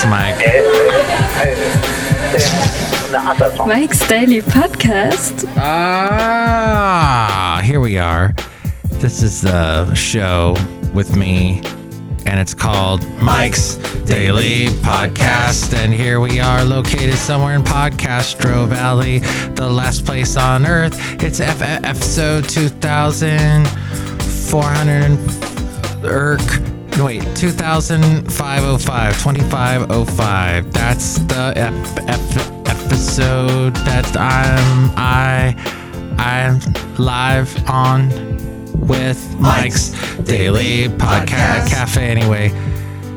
Thanks, Mike. Mike's Daily Podcast. Ah, here we are. This is the show with me, and it's called Mike's Daily Podcast. And here we are, located somewhere in Podcastro Valley, the last place on earth. It's F- episode 2400 Irk. No, wait, 2505, 2505. That's the ep- ep- episode that I'm I I'm live on with Mike's Daily Podcast Cafe anyway.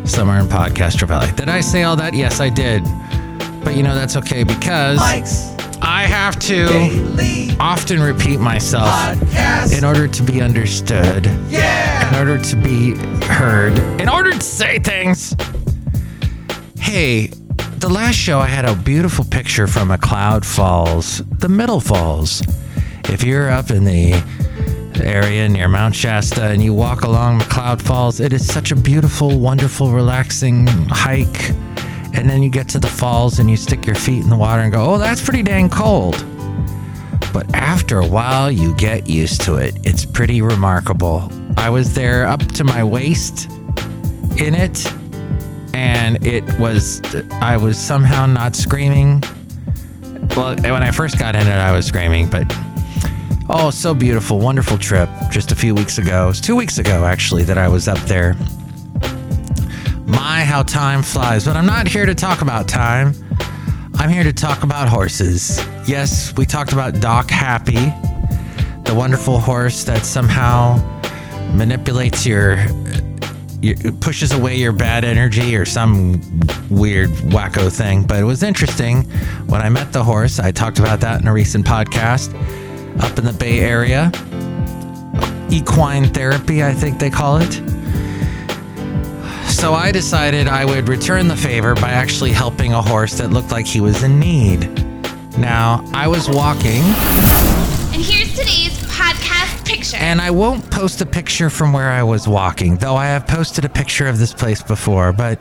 Somewhere in Podcaster Valley. Did I say all that? Yes, I did. But you know that's okay because I have to often repeat myself in order to be understood. In order to be heard. In order to say things. Hey, the last show I had a beautiful picture from McCloud falls, the Middle Falls. If you're up in the area near Mount Shasta and you walk along McCloud Falls, it is such a beautiful, wonderful, relaxing hike. And then you get to the falls and you stick your feet in the water and go, oh, that's pretty dang cold. But after a while, you get used to it. It's pretty remarkable. I was there up to my waist in it, and it was, I was somehow not screaming. Well, when I first got in it, I was screaming, but Oh, so beautiful. Wonderful trip just a few weeks ago. It was two weeks ago, actually, that I was up there. My, how time flies. But I'm not here to talk about time. I'm here to talk about horses. Yes, we talked about Doc Happy, the wonderful horse that somehow manipulates your, your pushes away your bad energy or some weird wacko thing. But it was interesting when I met the horse. I talked about that in a recent podcast up in the Bay Area. Equine therapy, I think they call it. So I decided I would return the favor by actually helping a horse that looked like he was in need. Now, I was walking, And here's today's podcast picture. and I won't post a picture from where I was walking, though I have posted a picture of this place before, but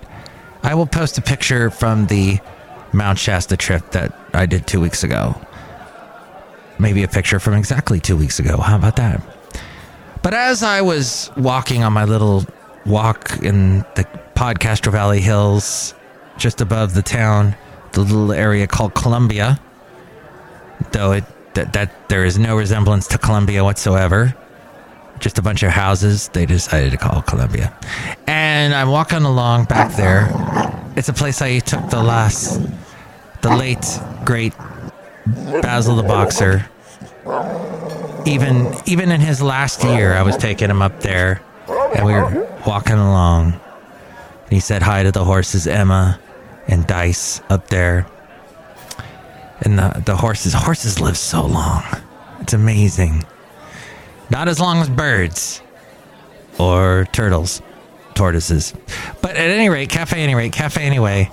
I will post a picture from the Mount Shasta trip that I did two weeks ago maybe a picture from exactly two weeks ago. How about that? But as I was walking on my little walk in the Podcastro Valley Hills, just above the town, the little area called Columbia, though it that, that there is no resemblance to Columbia whatsoever. Just a bunch of houses they decided to call Columbia. And I'm walking along back there. It's a place I took the last the late great Basil the Boxer. Even even in his last year, I was taking him up there, and we were walking along. And he said hi to the horses, Emma and Dice, up there. And the the horses horses live so long. It's amazing. Not as long as birds or turtles, tortoises. But at any rate, cafe any rate, cafe anyway.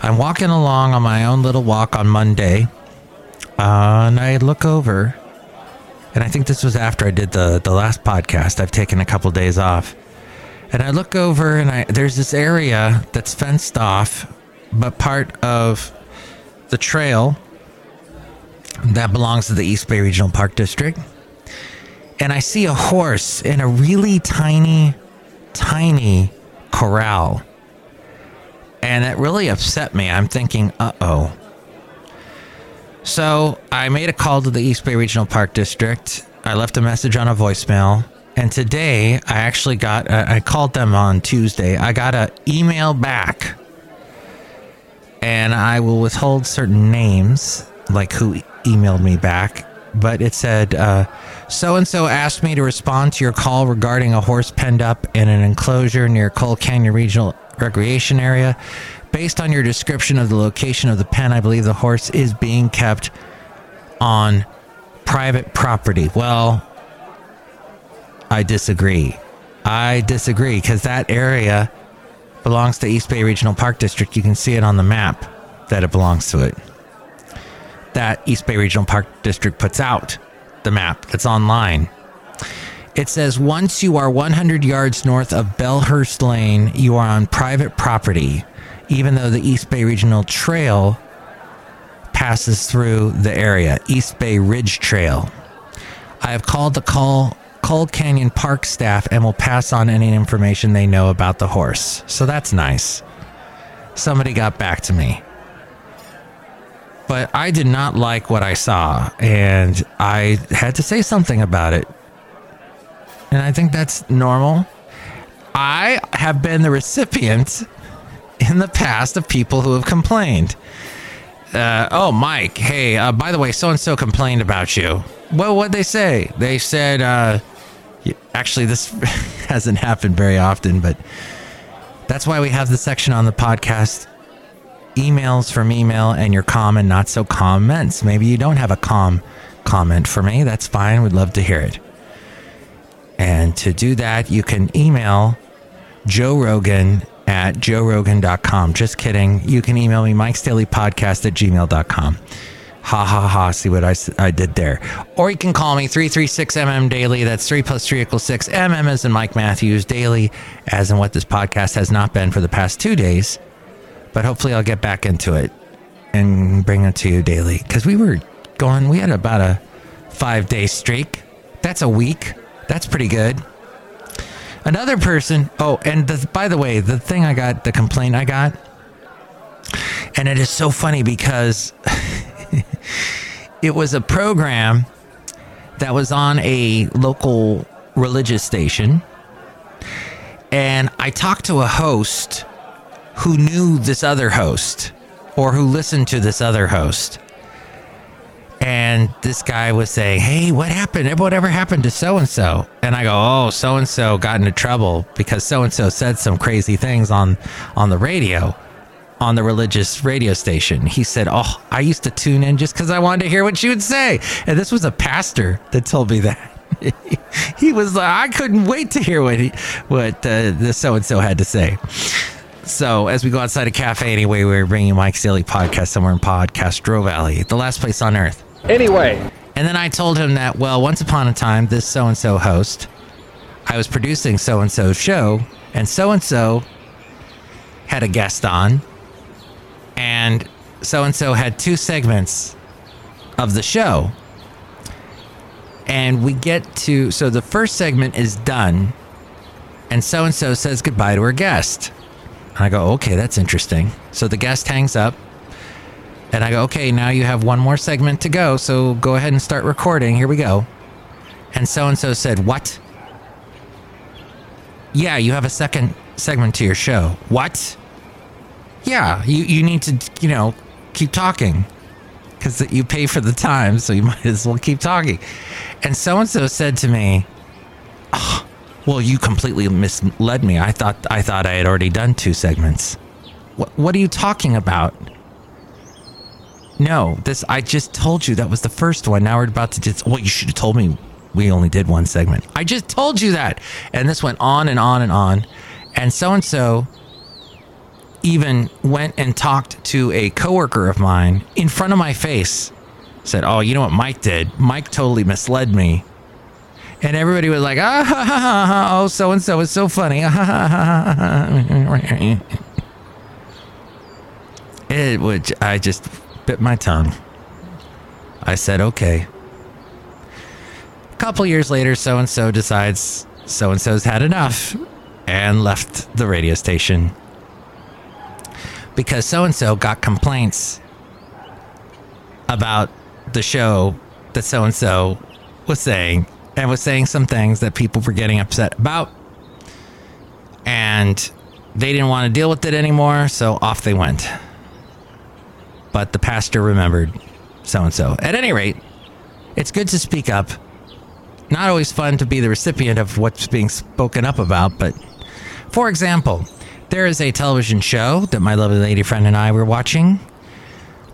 I'm walking along on my own little walk on Monday uh, and I look over, and I think this was after I did the the last podcast. I've taken a couple days off, and I look over, and I there's this area that's fenced off, but part of the trail that belongs to the East Bay Regional Park District. And I see a horse in a really tiny, tiny corral. And it really upset me. I'm thinking, uh oh so I made a call to the East Bay Regional Park District. I left a message on a voicemail. And today I actually got, uh, I called them on Tuesday. I got an email back. And I will withhold certain names, like who emailed me back. But it said, so and so asked me to respond to your call regarding a horse penned up in an enclosure near Cull Canyon Regional Recreation Area. Based on your description of the location of the pen, I believe the horse is being kept on private property. Well, I disagree. I disagree because that area belongs to East Bay Regional Park District. You can see it on the map that it belongs to it. That East Bay Regional Park District puts out the map that's online. It says once you are 100 yards north of Bellhurst Lane, you are on private property. Even though the East Bay Regional Trail passes through the area, East Bay Ridge Trail. I have called the call Cull Canyon Park staff and will pass on any information they know about the horse. So that's nice. Somebody got back to me. But I did not like what I saw, and I had to say something about it. And I think that's normal. I have been the recipient in the past of people who have complained. Uh, oh, Mike, hey, uh, by the way, so and so complained about you. Well, what'd they say? They said, uh, actually, this hasn't happened very often, but that's why we have the section on the podcast emails from email and your and not so comments. Maybe you don't have a calm comment for me. That's fine. We'd love to hear it. And to do that, you can email Joe Rogan at joerogan.com. Just kidding. You can email me, Mike's Daily Podcast at gmail.com. Ha ha ha. See what I, I did there. Or you can call me 336 MM Daily. That's 3 plus 3 equals 6. MM as in Mike Matthews Daily, as in what this podcast has not been for the past two days. But hopefully I'll get back into it and bring it to you daily. Because we were going, we had about a five day streak. That's a week. That's pretty good. Another person, oh, and the, by the way, the thing I got, the complaint I got, and it is so funny because it was a program that was on a local religious station. And I talked to a host who knew this other host or who listened to this other host. And this guy was saying, Hey, what happened? Whatever happened to so and so? And I go, Oh, so and so got into trouble because so and so said some crazy things on, on the radio, on the religious radio station. He said, Oh, I used to tune in just because I wanted to hear what she would say. And this was a pastor that told me that. he was like, I couldn't wait to hear what he, what uh, the so and so had to say. So as we go outside a cafe anyway, we're bringing Mike's Daily Podcast somewhere in Podcastro Valley, the last place on earth. Anyway. And then I told him that, well, once upon a time, this so and so host, I was producing so and so's show, and so and so had a guest on, and so and so had two segments of the show. And we get to, so the first segment is done, and so and so says goodbye to her guest. And I go, okay, that's interesting. So the guest hangs up. And I go, okay, now you have one more segment to go. So go ahead and start recording. Here we go. And so and so said, what? Yeah, you have a second segment to your show. What? Yeah, you, you need to, you know, keep talking because you pay for the time. So you might as well keep talking. And so and so said to me, oh, well, you completely misled me. I thought I thought I had already done two segments. What, what are you talking about? No, this I just told you that was the first one. Now we're about to just. Well, you should have told me we only did one segment. I just told you that, and this went on and on and on, and so and so even went and talked to a coworker of mine in front of my face. Said, "Oh, you know what Mike did? Mike totally misled me." And everybody was like, ah, ha, ha, ha, ha. oh, so and so is so funny. It would, I just bit my tongue. I said, okay. A couple years later, so and so decides so and so's had enough and left the radio station because so and so got complaints about the show that so and so was saying and was saying some things that people were getting upset about. And they didn't want to deal with it anymore, so off they went. But the pastor remembered so and so. At any rate, it's good to speak up. Not always fun to be the recipient of what's being spoken up about, but for example, there is a television show that my lovely lady friend and I were watching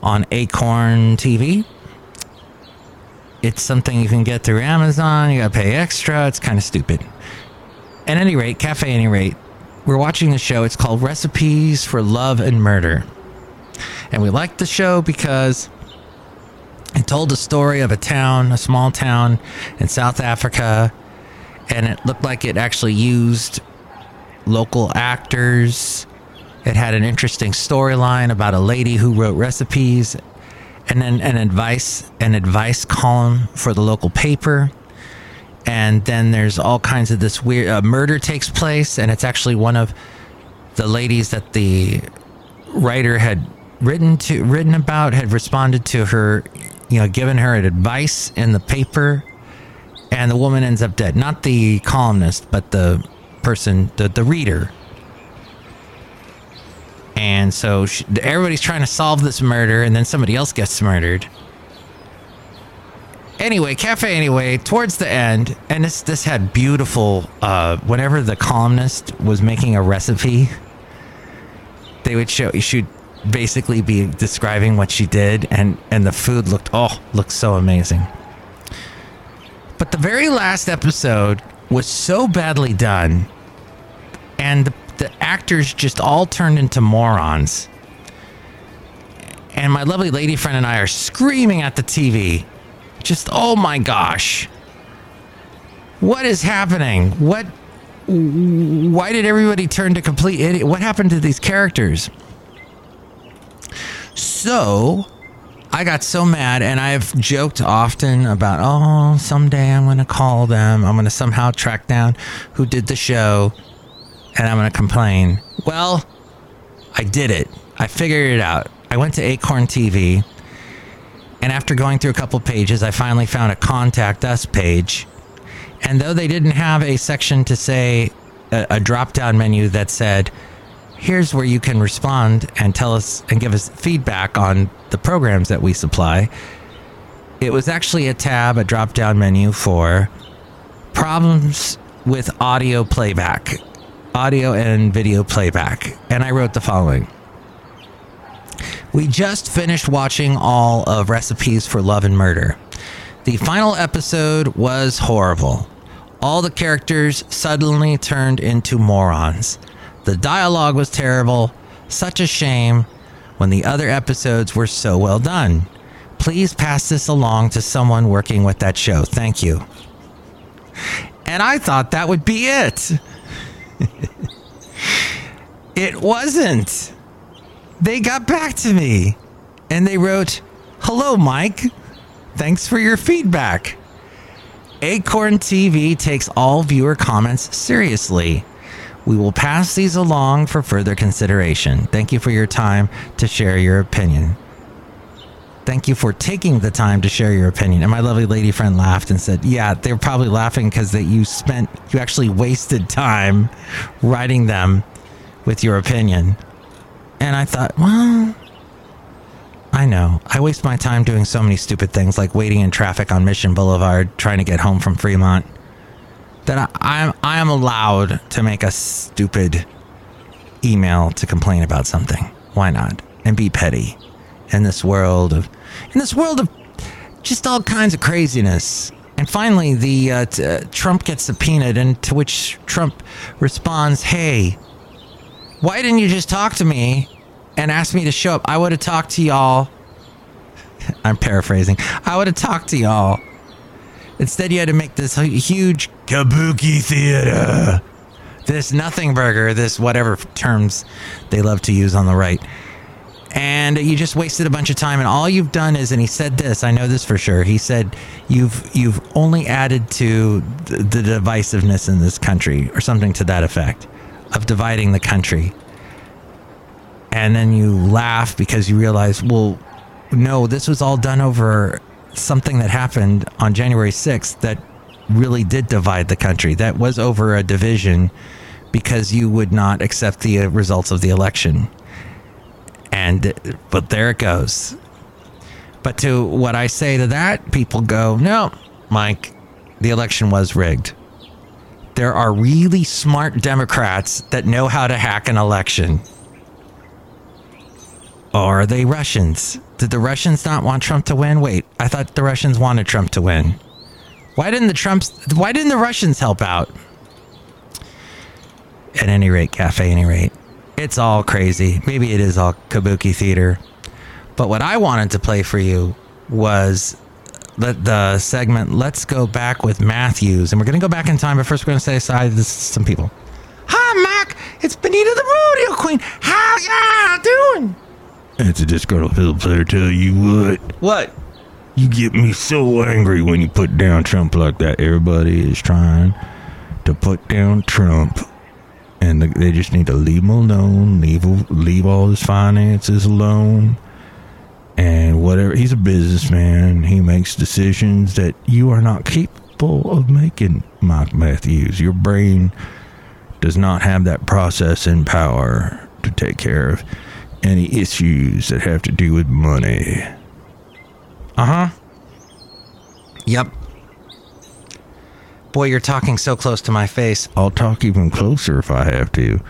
on Acorn TV. It's something you can get through Amazon. You got to pay extra. It's kind of stupid. At any rate, Cafe Any Rate, we're watching the show. It's called Recipes for Love and Murder. And we liked the show because it told the story of a town, a small town in South Africa. And it looked like it actually used local actors It had an interesting storyline about a lady who wrote recipes and then an advice an advice column for the local paper. And then there's all kinds of this weird uh, murder takes place and it's actually one of the ladies that the writer had written to written about had responded to her, you know, given her advice in the paper and the woman ends up dead. Not the columnist, but the person, the, the reader and so she, everybody's trying to solve this murder, and then somebody else gets murdered. Anyway, cafe. Anyway, towards the end, and this this had beautiful. Uh, whenever the columnist was making a recipe, they would show should basically be describing what she did, and and the food looked oh looked so amazing. But the very last episode was so badly done, and the the actors just all turned into morons. And my lovely lady friend and I are screaming at the TV. Just, oh my gosh. What is happening? What. Why did everybody turn to complete idiot? What happened to these characters? So, I got so mad, and I've joked often about, oh, someday I'm going to call them. I'm going to somehow track down who did the show and I'm going to complain. Well, I did it. I figured it out. I went to Acorn TV, and after going through a couple pages, I finally found a contact us page. And though they didn't have a section to say a, a drop down menu that said, here's where you can respond and tell us and give us feedback on the programs that we supply, it was actually a tab, a drop down menu for problems with audio playback audio and video playback, and I wrote the following. We just finished watching all of Recipes for Love and Murder. The final episode was horrible. All the characters suddenly turned into morons. The dialogue was terrible. Such a shame when the other episodes were so well done. Please pass this along to someone working with that show. Thank you. And I thought that would be it. it wasn't. They got back to me and they wrote, Hello, Mike. Thanks for your feedback. Acorn TV takes all viewer comments seriously. We will pass these along for further consideration. Thank you for your time to share your opinion. Thank you for taking the time to share your opinion. And my lovely lady friend laughed and said, Yeah, they were probably laughing because that you spent, you actually wasted time writing them with your opinion. And I thought, Well, I know. I waste my time doing so many stupid things like waiting in traffic on Mission Boulevard trying to get home from Fremont that I, I'm, I am allowed to make a stupid email to complain about something. Why not? And be petty in this world of in this world of just all kinds of craziness. And finally, the uh, t- uh, Trump gets subpoenaed, and to which Trump responds, "Hey, why didn't you just talk to me and ask me to show up? I would have talked to y'all." I'm paraphrasing. I would have talked to y'all. Instead, you had to make this huge kabuki theater, this nothing burger, this whatever terms they love to use on the right. And you just wasted a bunch of time and all you've done is and he said this i know this for sure he said you've you've only added to the, the divisiveness in this country or something to that effect of dividing the country. And then you laugh because you realize well no this was all done over something that happened on january 6th that really did divide the country that was over a division because you would not accept the uh, results of the election and but there it goes. But to what I say to that, people go, "No, Mike, the election was rigged." There are really smart Democrats that know how to hack an election. Or are they Russians? Did the Russians not want Trump to win? Wait, I thought the Russians wanted Trump to win. Why didn't the Trumps why didn't the Russians help out? At any rate, cafe any rate it's all crazy. Maybe it is all kabuki theater. But what I wanted to play for you was the, the segment Let's Go Back with Matthews. And we're going to go back in time, but first we're going to say hi to some people. Hi, Mac. It's Benita the Rodeo Queen. How y'all doing? It's a disgruntled player. Tell you what, What? you get me so angry when you put down Trump like that. Everybody is trying to put down Trump, and they just need to leave him alone. Leave leave all his finances alone, and whatever. He's a businessman. He makes decisions that you are not capable of making, Mike Matthews. Your brain does not have that process processing power to take care of any issues that have to do with money. Uh huh. Yep. Boy, you're talking so close to my face. I'll talk even closer if I have to.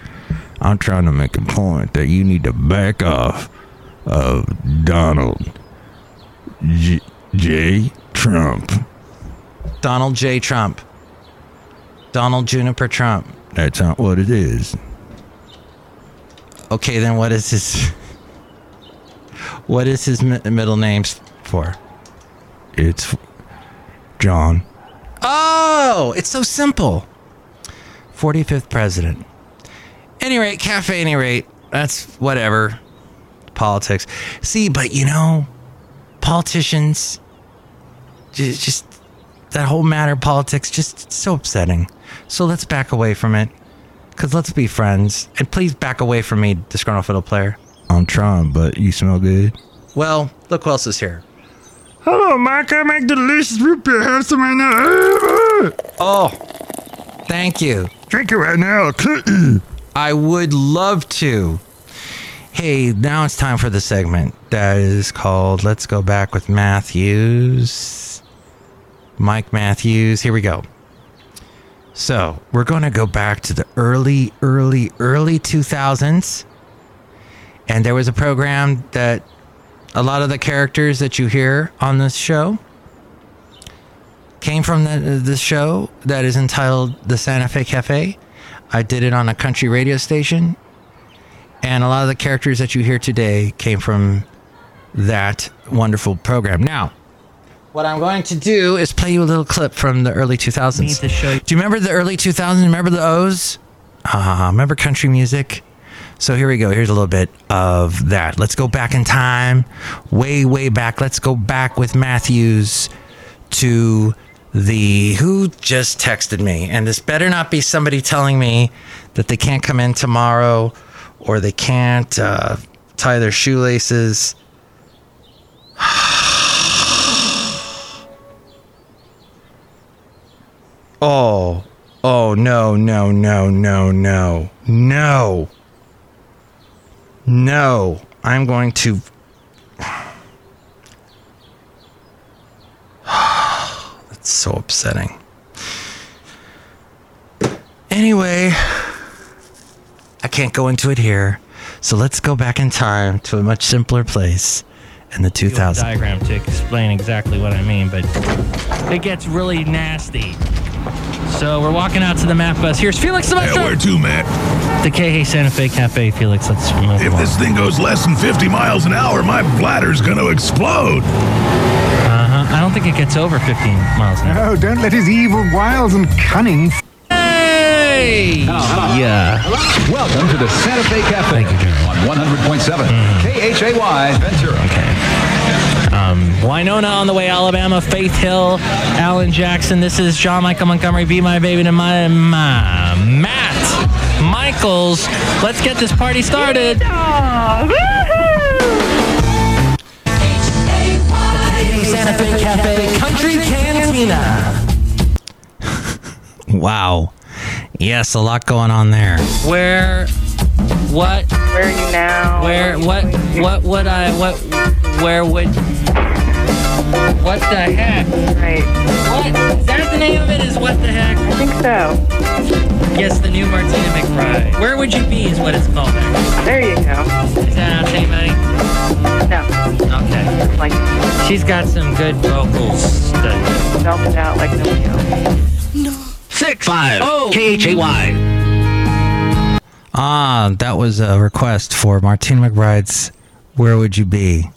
I'm trying to make a point that you need to back off of Donald J. J. Trump. Donald J. Trump. Donald Juniper Trump. That's not what it is. Okay, then what is his. What is his mi- middle name for? It's John. Oh, it's so simple. 45th president. Any rate, cafe, any rate. That's whatever. Politics. See, but you know, politicians, ju- just that whole matter of politics, just so upsetting. So let's back away from it. Because let's be friends. And please back away from me, disgruntled fiddle player. I'm trying, but you smell good. Well, look who else is here. Hello, Mike. I make delicious root beer. Have some right now. Oh, thank you. Drink it right now. I would love to. Hey, now it's time for the segment that is called Let's Go Back with Matthews. Mike Matthews. Here we go. So, we're going to go back to the early, early, early 2000s. And there was a program that a lot of the characters that you hear on this show came from the, the show that is entitled The Santa Fe Cafe. I did it on a country radio station. And a lot of the characters that you hear today came from that wonderful program. Now, what I'm going to do is play you a little clip from the early 2000s. Need to show you- Do you remember the early 2000s? Remember the O's? Ah, remember country music? So here we go. Here's a little bit of that. Let's go back in time, way, way back. Let's go back with Matthews to the who just texted me. And this better not be somebody telling me that they can't come in tomorrow or they can't uh, tie their shoelaces. Oh, oh, no, no, no, no, no, no. No, I'm going to. That's so upsetting. Anyway, I can't go into it here. So let's go back in time to a much simpler place in the 2000s. diagram to explain exactly what I mean, but it gets really nasty. So we're walking out to the map bus. Here's Felix Yeah, Sylvester. where to, Matt? the KH Santa Fe Cafe. Felix, let's move If along. this thing goes less than 50 miles an hour, my bladder's gonna explode. Uh-huh. I don't think it gets over 15 miles an hour. Oh, don't let his evil wiles and cunning Hey! Yeah. Welcome to the Santa Fe Cafe Thank you, Jeremy. on 100.7 KHAY Ventura. Um, Wynonna on the way, Alabama. Faith Hill, Alan Jackson. This is John Michael Montgomery. Be my baby to my, my Matt Michaels. Let's get this party started. Santa Fe Cafe Country Cantina. Wow. Yes, a lot going on there. Where, what, Where are you now? where, what, what would I, what, where would, what the heck? Right. What? Is that the name of it? Is what the heck? I think so. Yes, the new Martina McBride. Where would you be? Is what it's called. Actually. There you go. Is that out to anybody? No. Okay. Like, She's got some good vocals. To... belt it out like nobody else. Six five oh K H A Y. Ah, that was a request for Martina McBride's "Where Would You Be."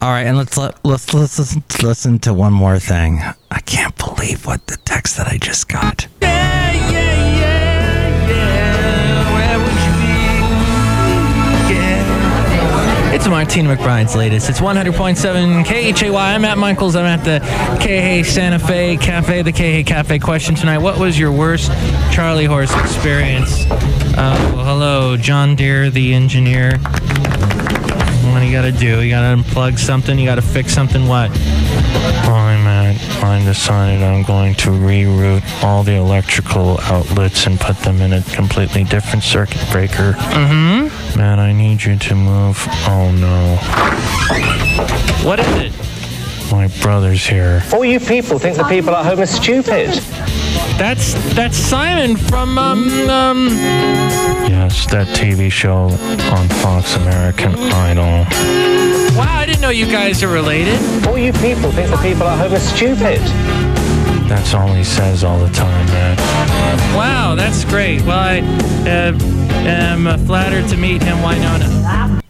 All right, and let's let, let's let's listen, listen to one more thing. I can't believe what the text that I just got. Yeah, yeah, yeah, yeah. Where would you be? Yeah. It's Martina McBride's latest. It's 100.7 KHAY. I'm at Michaels. I'm at the KHA Santa Fe Cafe. The KHA Cafe question tonight. What was your worst Charlie horse experience? Oh, hello, John Deere, the engineer. What do you gotta do? You gotta unplug something, you gotta fix something. What? I'm at, I decided I'm going to reroute all the electrical outlets and put them in a completely different circuit breaker. Mm-hmm. Man, I need you to move. Oh no. What is it? My brother's here. All you people think the people at home are stupid. That's that's Simon from um um. Yes, that TV show on Fox American Idol. Wow, I didn't know you guys are related. All you people think the people at home are stupid. That's all he says all the time, man. Wow, that's great. Well, I uh, am flattered to meet him, Wynonna.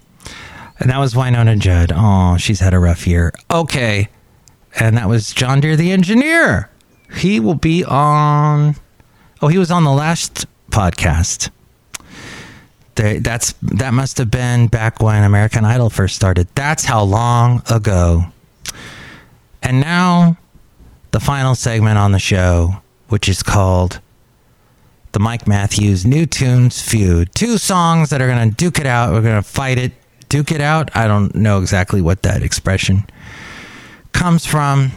And that was Wynonna Judd. Oh, she's had a rough year. Okay. And that was John Deere, the engineer. He will be on. Oh, he was on the last podcast. They, that's that must have been back when American Idol first started. That's how long ago. And now, the final segment on the show, which is called the Mike Matthews New Tunes Feud. Two songs that are going to duke it out. We're going to fight it. Duke it out. I don't know exactly what that expression comes from.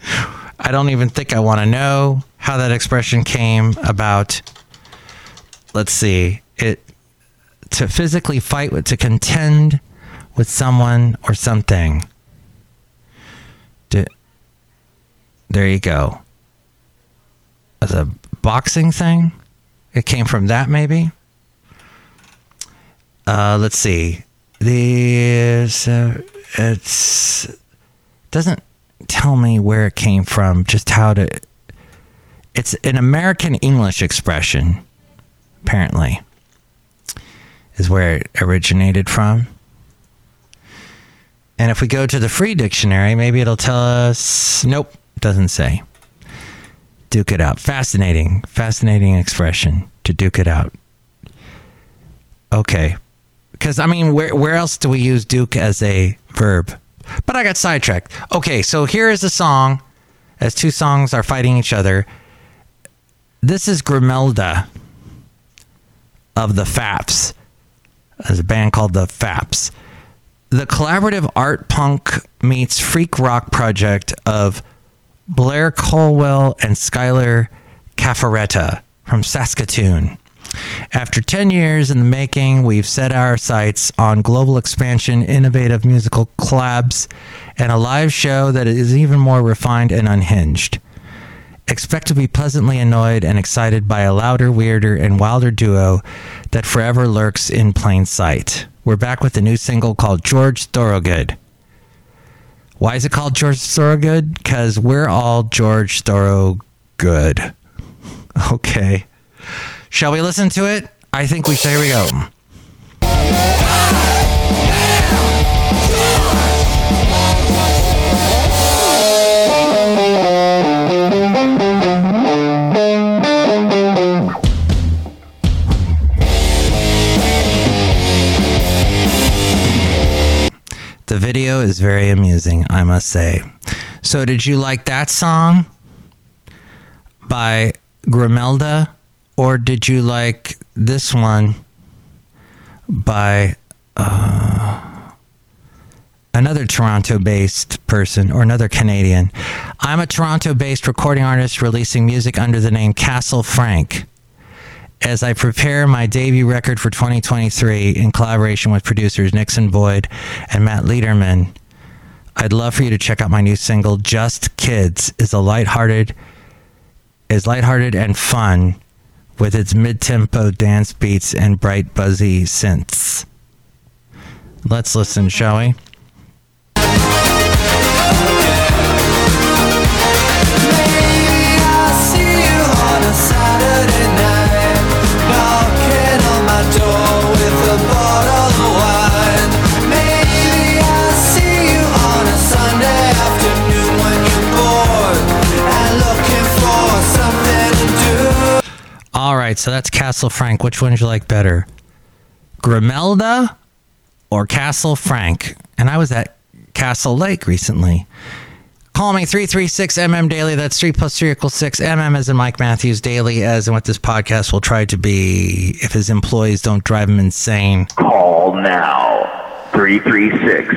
I don't even think I want to know how that expression came about. Let's see. It to physically fight with to contend with someone or something. To, there you go. As a boxing thing, it came from that maybe. Uh, let's see. The uh, it's doesn't tell me where it came from, just how to. It's an American English expression, apparently, is where it originated from. And if we go to the free dictionary, maybe it'll tell us. Nope, doesn't say. Duke it out. Fascinating, fascinating expression to duke it out. Okay. Because, I mean, where, where else do we use duke as a verb? But I got sidetracked. Okay, so here is the song as two songs are fighting each other. This is Grimelda of the Faps. There's a band called the Faps. The collaborative art punk meets freak rock project of Blair Colwell and Skylar Caffaretta from Saskatoon. After 10 years in the making, we've set our sights on global expansion, innovative musical collabs, and a live show that is even more refined and unhinged. Expect to be pleasantly annoyed and excited by a louder, weirder, and wilder duo that forever lurks in plain sight. We're back with a new single called George Thorogood. Why is it called George Thorogood? Because we're all George Thorogood. Okay. Shall we listen to it? I think we should. Here we go. The video is very amusing, I must say. So, did you like that song by Grimelda? Or did you like this one by uh, another Toronto based person or another Canadian? I'm a Toronto based recording artist releasing music under the name Castle Frank. As I prepare my debut record for 2023 in collaboration with producers Nixon Boyd and Matt Lederman, I'd love for you to check out my new single Just Kids is a lighthearted is lighthearted and fun with its mid-tempo dance beats and bright buzzy synths. Let's listen, shall we? Right, so that's Castle Frank. Which one do you like better? Grimelda or Castle Frank. And I was at Castle Lake recently. Call me 336 MM Daily. That's 3 plus 3 equals 6. MM as in Mike Matthews Daily, as in what this podcast will try to be if his employees don't drive him insane. Call now 336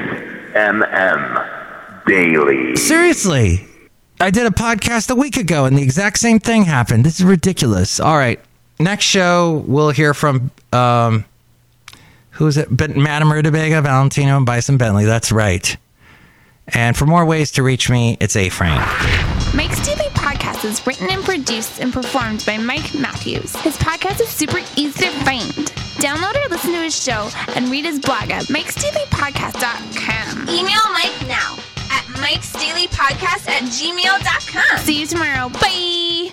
MM Daily. Seriously. I did a podcast a week ago and the exact same thing happened. This is ridiculous. All right. Next show, we'll hear from, um, who's it? But Madame Rootabega, Valentino, and Bison Bentley. That's right. And for more ways to reach me, it's A Frame. Mike's Daily Podcast is written and produced and performed by Mike Matthews. His podcast is super easy to find. Download or listen to his show and read his blog at mikesdailypodcast.com. Email Mike now at mikesdailypodcast at gmail.com. See you tomorrow. Bye.